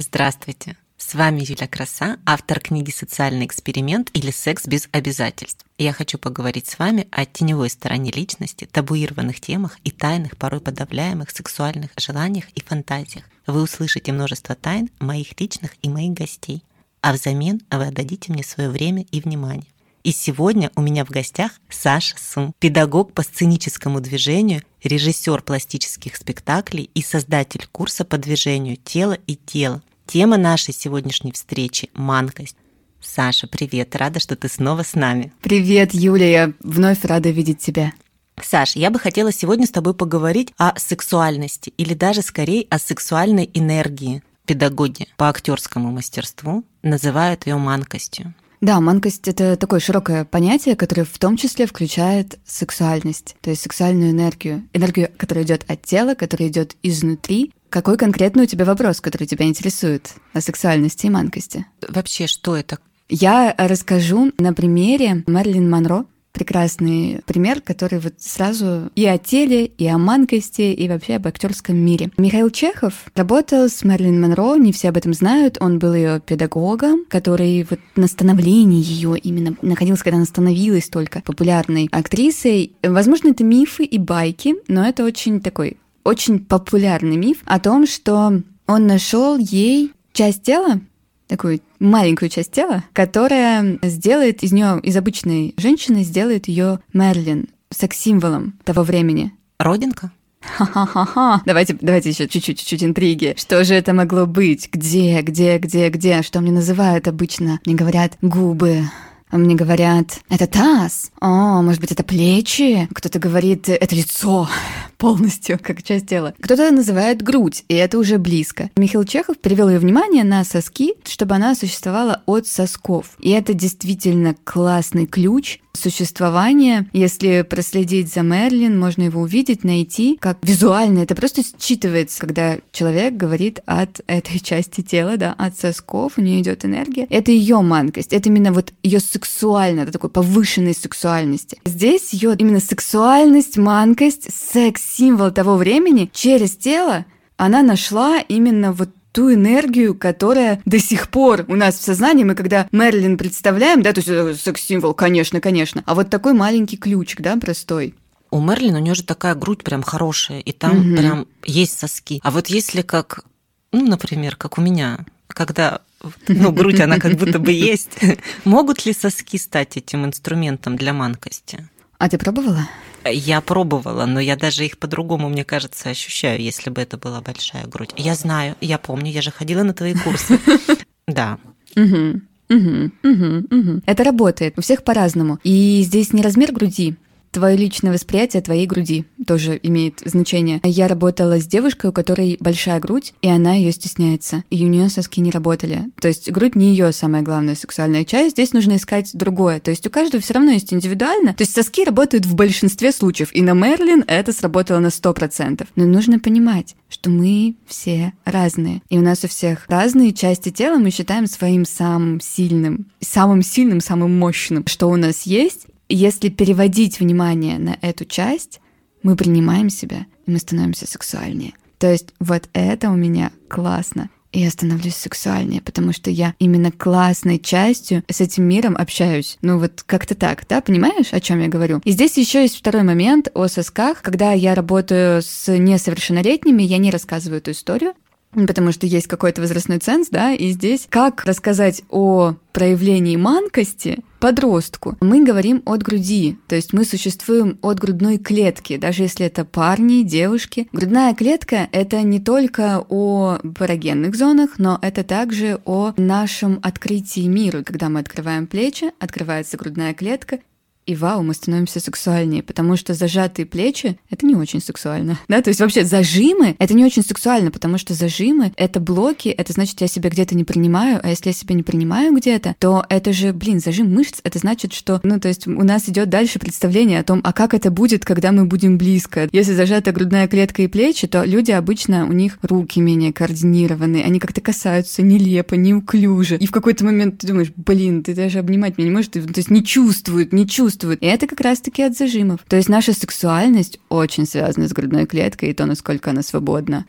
Здравствуйте! С вами Юля Краса, автор книги «Социальный эксперимент» или «Секс без обязательств». Я хочу поговорить с вами о теневой стороне личности, табуированных темах и тайных, порой подавляемых сексуальных желаниях и фантазиях. Вы услышите множество тайн моих личных и моих гостей, а взамен вы отдадите мне свое время и внимание. И сегодня у меня в гостях Саша Сум, педагог по сценическому движению, режиссер пластических спектаклей и создатель курса по движению тела и тела. Тема нашей сегодняшней встречи – манкость. Саша, привет, рада, что ты снова с нами. Привет, Юля, я вновь рада видеть тебя. Саш, я бы хотела сегодня с тобой поговорить о сексуальности или даже скорее о сексуальной энергии. Педагоги по актерскому мастерству называют ее манкостью. Да, манкость — это такое широкое понятие, которое в том числе включает сексуальность, то есть сексуальную энергию. Энергию, которая идет от тела, которая идет изнутри. Какой конкретно у тебя вопрос, который тебя интересует о сексуальности и манкости? Вообще, что это? Я расскажу на примере Мэрилин Монро, прекрасный пример, который вот сразу и о теле, и о манкости, и вообще об актерском мире. Михаил Чехов работал с Мэрилин Монро, не все об этом знают, он был ее педагогом, который вот на становлении ее именно находился, когда она становилась только популярной актрисой. Возможно, это мифы и байки, но это очень такой очень популярный миф о том, что он нашел ей часть тела, такую маленькую часть тела, которая сделает из нее, из обычной женщины, сделает ее Мерлин, секс-символом того времени. Родинка? Ха-ха-ха-ха. Давайте, давайте еще чуть-чуть, чуть-чуть интриги. Что же это могло быть? Где, где, где, где? Что мне называют обычно? Мне говорят губы, мне говорят, это таз. О, может быть, это плечи. Кто-то говорит, это лицо полностью, как часть тела. Кто-то называет грудь, и это уже близко. Михаил Чехов привел ее внимание на соски, чтобы она существовала от сосков. И это действительно классный ключ существования. Если проследить за Мерлин, можно его увидеть, найти, как визуально это просто считывается, когда человек говорит от этой части тела, да, от сосков, у нее идет энергия. Это ее манкость, это именно вот ее сексуально, это такой повышенной сексуальности. Здесь ее именно сексуальность, манкость, секс символ того времени через тело она нашла именно вот ту энергию, которая до сих пор у нас в сознании, мы когда Мерлин представляем, да, то есть э, секс-символ, конечно, конечно, а вот такой маленький ключик, да, простой. У Мерлин у нее же такая грудь прям хорошая, и там угу. прям есть соски. А вот если как, ну, например, как у меня, когда ну, грудь, она как будто бы есть. Могут ли соски стать этим инструментом для манкости? А ты пробовала? Я пробовала, но я даже их по-другому, мне кажется, ощущаю, если бы это была большая грудь. Я знаю, я помню, я же ходила на твои курсы. Да. Угу. Угу, угу. Это работает. У всех по-разному. И здесь не размер груди, твое личное восприятие твоей груди тоже имеет значение. Я работала с девушкой, у которой большая грудь, и она ее стесняется, и у нее соски не работали. То есть грудь не ее самая главная сексуальная часть, здесь нужно искать другое. То есть у каждого все равно есть индивидуально. То есть соски работают в большинстве случаев, и на Мерлин это сработало на 100%. Но нужно понимать, что мы все разные. И у нас у всех разные части тела мы считаем своим самым сильным, самым сильным, самым мощным, что у нас есть, если переводить внимание на эту часть, мы принимаем себя, и мы становимся сексуальнее. То есть вот это у меня классно. И я становлюсь сексуальнее, потому что я именно классной частью с этим миром общаюсь. Ну вот как-то так, да, понимаешь, о чем я говорю? И здесь еще есть второй момент о сосках. Когда я работаю с несовершеннолетними, я не рассказываю эту историю, потому что есть какой-то возрастной ценз, да, и здесь как рассказать о проявлении манкости подростку. Мы говорим от груди, то есть мы существуем от грудной клетки, даже если это парни, девушки. Грудная клетка — это не только о парагенных зонах, но это также о нашем открытии мира. Когда мы открываем плечи, открывается грудная клетка, и вау, мы становимся сексуальнее, потому что зажатые плечи — это не очень сексуально. Да, то есть вообще зажимы — это не очень сексуально, потому что зажимы — это блоки, это значит, я себя где-то не принимаю, а если я себя не принимаю где-то, то это же, блин, зажим мышц, это значит, что, ну, то есть у нас идет дальше представление о том, а как это будет, когда мы будем близко. Если зажата грудная клетка и плечи, то люди обычно, у них руки менее координированные, они как-то касаются нелепо, неуклюже. И в какой-то момент ты думаешь, блин, ты даже обнимать меня не можешь, ты, то есть не чувствует, не чувствует чувствуют. И это как раз-таки от зажимов. То есть наша сексуальность очень связана с грудной клеткой и то, насколько она свободна.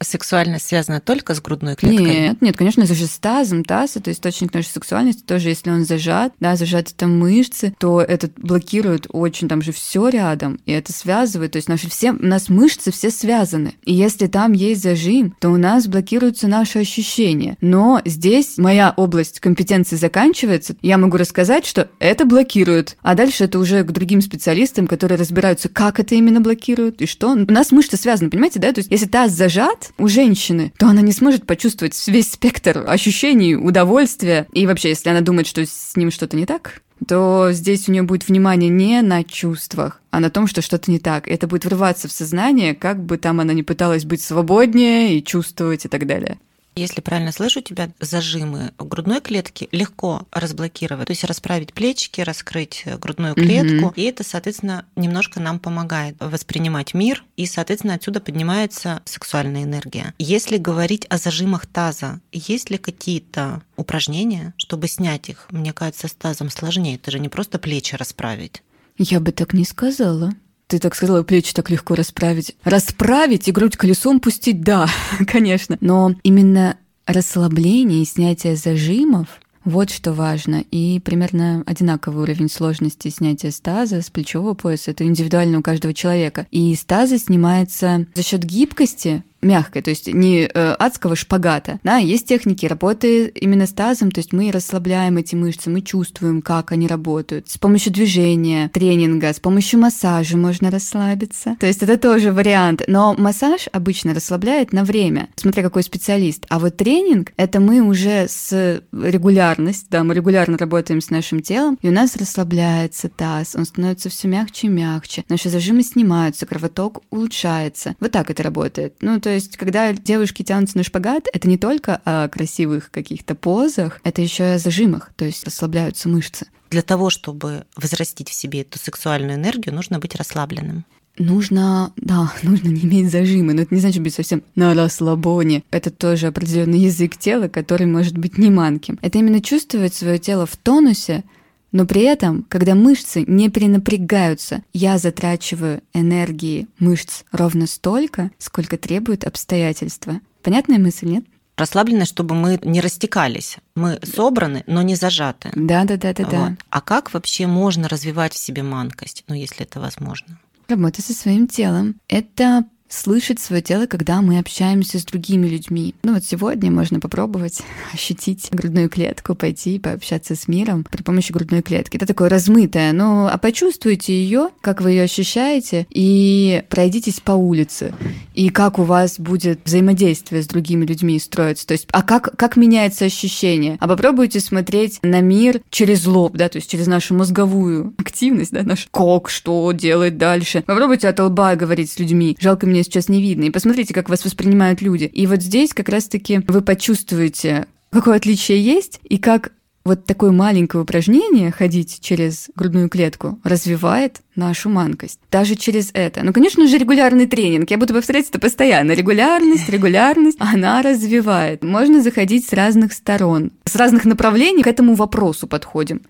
Сексуальность связана только с грудной клеткой? Нет, нет, конечно, это же с тазом. Таз — это источник нашей сексуальности. Тоже если он зажат, да, зажаты там мышцы, то это блокирует очень, там же все рядом, и это связывает. То есть наши все, у нас мышцы все связаны. И если там есть зажим, то у нас блокируются наши ощущения. Но здесь моя область компетенции заканчивается. Я могу рассказать, что это блокирует. А дальше это уже к другим специалистам, которые разбираются, как это именно блокирует и что. У нас мышцы связаны, понимаете, да? То есть если таз зажат, у женщины, то она не сможет почувствовать весь спектр ощущений, удовольствия. И вообще, если она думает, что с ним что-то не так, то здесь у нее будет внимание не на чувствах, а на том, что что-то не так. Это будет врываться в сознание, как бы там она не пыталась быть свободнее и чувствовать и так далее. Если правильно слышу тебя, зажимы грудной клетке легко разблокировать, то есть расправить плечики, раскрыть грудную клетку, угу. и это, соответственно, немножко нам помогает воспринимать мир, и, соответственно, отсюда поднимается сексуальная энергия. Если говорить о зажимах таза, есть ли какие-то упражнения, чтобы снять их? Мне кажется, с тазом сложнее, это же не просто плечи расправить. Я бы так не сказала. Ты так сказала, плечи так легко расправить. Расправить и грудь колесом пустить, да, конечно. Но именно расслабление и снятие зажимов вот что важно. И примерно одинаковый уровень сложности снятия стаза с плечевого пояса. Это индивидуально у каждого человека. И стаза снимается за счет гибкости мягкой, то есть не э, адского шпагата. Да, есть техники работы именно с тазом, то есть мы расслабляем эти мышцы, мы чувствуем, как они работают. С помощью движения, тренинга, с помощью массажа можно расслабиться. То есть это тоже вариант. Но массаж обычно расслабляет на время, смотря какой специалист. А вот тренинг — это мы уже с регулярность, да, мы регулярно работаем с нашим телом, и у нас расслабляется таз, он становится все мягче и мягче, наши зажимы снимаются, кровоток улучшается. Вот так это работает. Ну, то есть, когда девушки тянутся на шпагат, это не только о красивых каких-то позах, это еще и о зажимах, то есть расслабляются мышцы. Для того, чтобы возрастить в себе эту сексуальную энергию, нужно быть расслабленным. Нужно, да, нужно не иметь зажимы, но это не значит быть совсем на расслабоне. Это тоже определенный язык тела, который может быть не манким. Это именно чувствовать свое тело в тонусе, но при этом, когда мышцы не перенапрягаются, я затрачиваю энергии мышц ровно столько, сколько требует обстоятельства. Понятная мысль, нет? расслаблены, чтобы мы не растекались. Мы собраны, но не зажаты. Да, да, да, да, вот. да. А как вообще можно развивать в себе манкость, ну, если это возможно? Работа со своим телом. Это слышать свое тело, когда мы общаемся с другими людьми. Ну вот сегодня можно попробовать ощутить грудную клетку, пойти и пообщаться с миром при помощи грудной клетки. Это такое размытое, ну а почувствуйте ее, как вы ее ощущаете, и пройдитесь по улице, и как у вас будет взаимодействие с другими людьми строиться. То есть, а как, как меняется ощущение? А попробуйте смотреть на мир через лоб, да, то есть через нашу мозговую активность, да, наш кок, что делать дальше. Попробуйте от лба говорить с людьми. Жалко мне меня сейчас не видно. И посмотрите, как вас воспринимают люди. И вот здесь как раз-таки вы почувствуете, какое отличие есть, и как вот такое маленькое упражнение ходить через грудную клетку развивает нашу манкость. Даже через это. Ну, конечно же, регулярный тренинг. Я буду повторять это постоянно. Регулярность, регулярность, она развивает. Можно заходить с разных сторон, с разных направлений к этому вопросу подходим.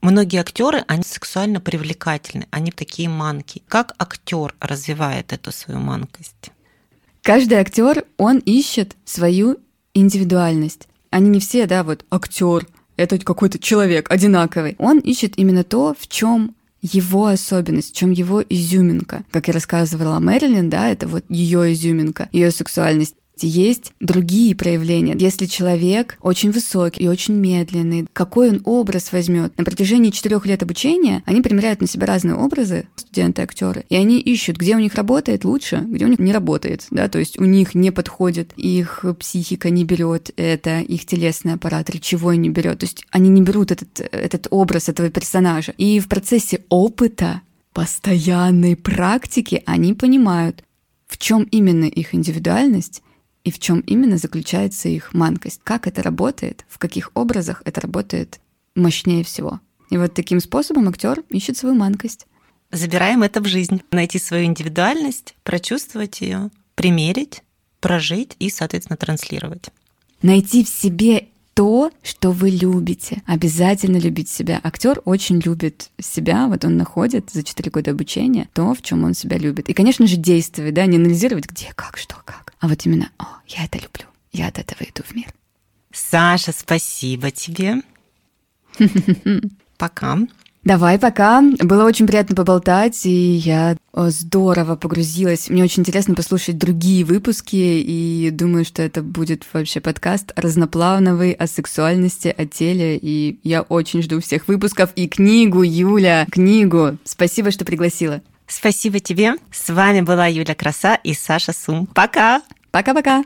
Многие актеры, они сексуально привлекательны, они такие манки. Как актер развивает эту свою манкость? Каждый актер, он ищет свою индивидуальность. Они не все, да, вот актер, это какой-то человек одинаковый. Он ищет именно то, в чем его особенность, в чем его изюминка. Как я рассказывала Мэрилин, да, это вот ее изюминка, ее сексуальность есть другие проявления. Если человек очень высокий и очень медленный, какой он образ возьмет? На протяжении четырех лет обучения они примеряют на себя разные образы, студенты, актеры, и они ищут, где у них работает лучше, где у них не работает, да, то есть у них не подходит, их психика не берет это, их телесный аппарат речевой не берет, то есть они не берут этот, этот образ этого персонажа. И в процессе опыта постоянной практики они понимают, в чем именно их индивидуальность и в чем именно заключается их манкость, как это работает, в каких образах это работает мощнее всего. И вот таким способом актер ищет свою манкость. Забираем это в жизнь, найти свою индивидуальность, прочувствовать ее, примерить, прожить и, соответственно, транслировать. Найти в себе то, что вы любите. Обязательно любить себя. Актер очень любит себя, вот он находит за 4 года обучения то, в чем он себя любит. И, конечно же, действовать, да, не анализировать, где, как, что, как а вот именно «О, я это люблю, я от этого иду в мир». Саша, спасибо тебе. Пока. Давай, пока. Было очень приятно поболтать, и я здорово погрузилась. Мне очень интересно послушать другие выпуски, и думаю, что это будет вообще подкаст разноплановый о сексуальности, о теле, и я очень жду всех выпусков и книгу, Юля, книгу. Спасибо, что пригласила. Спасибо тебе. С вами была Юля Краса и Саша Сум. Пока! Пока-пока!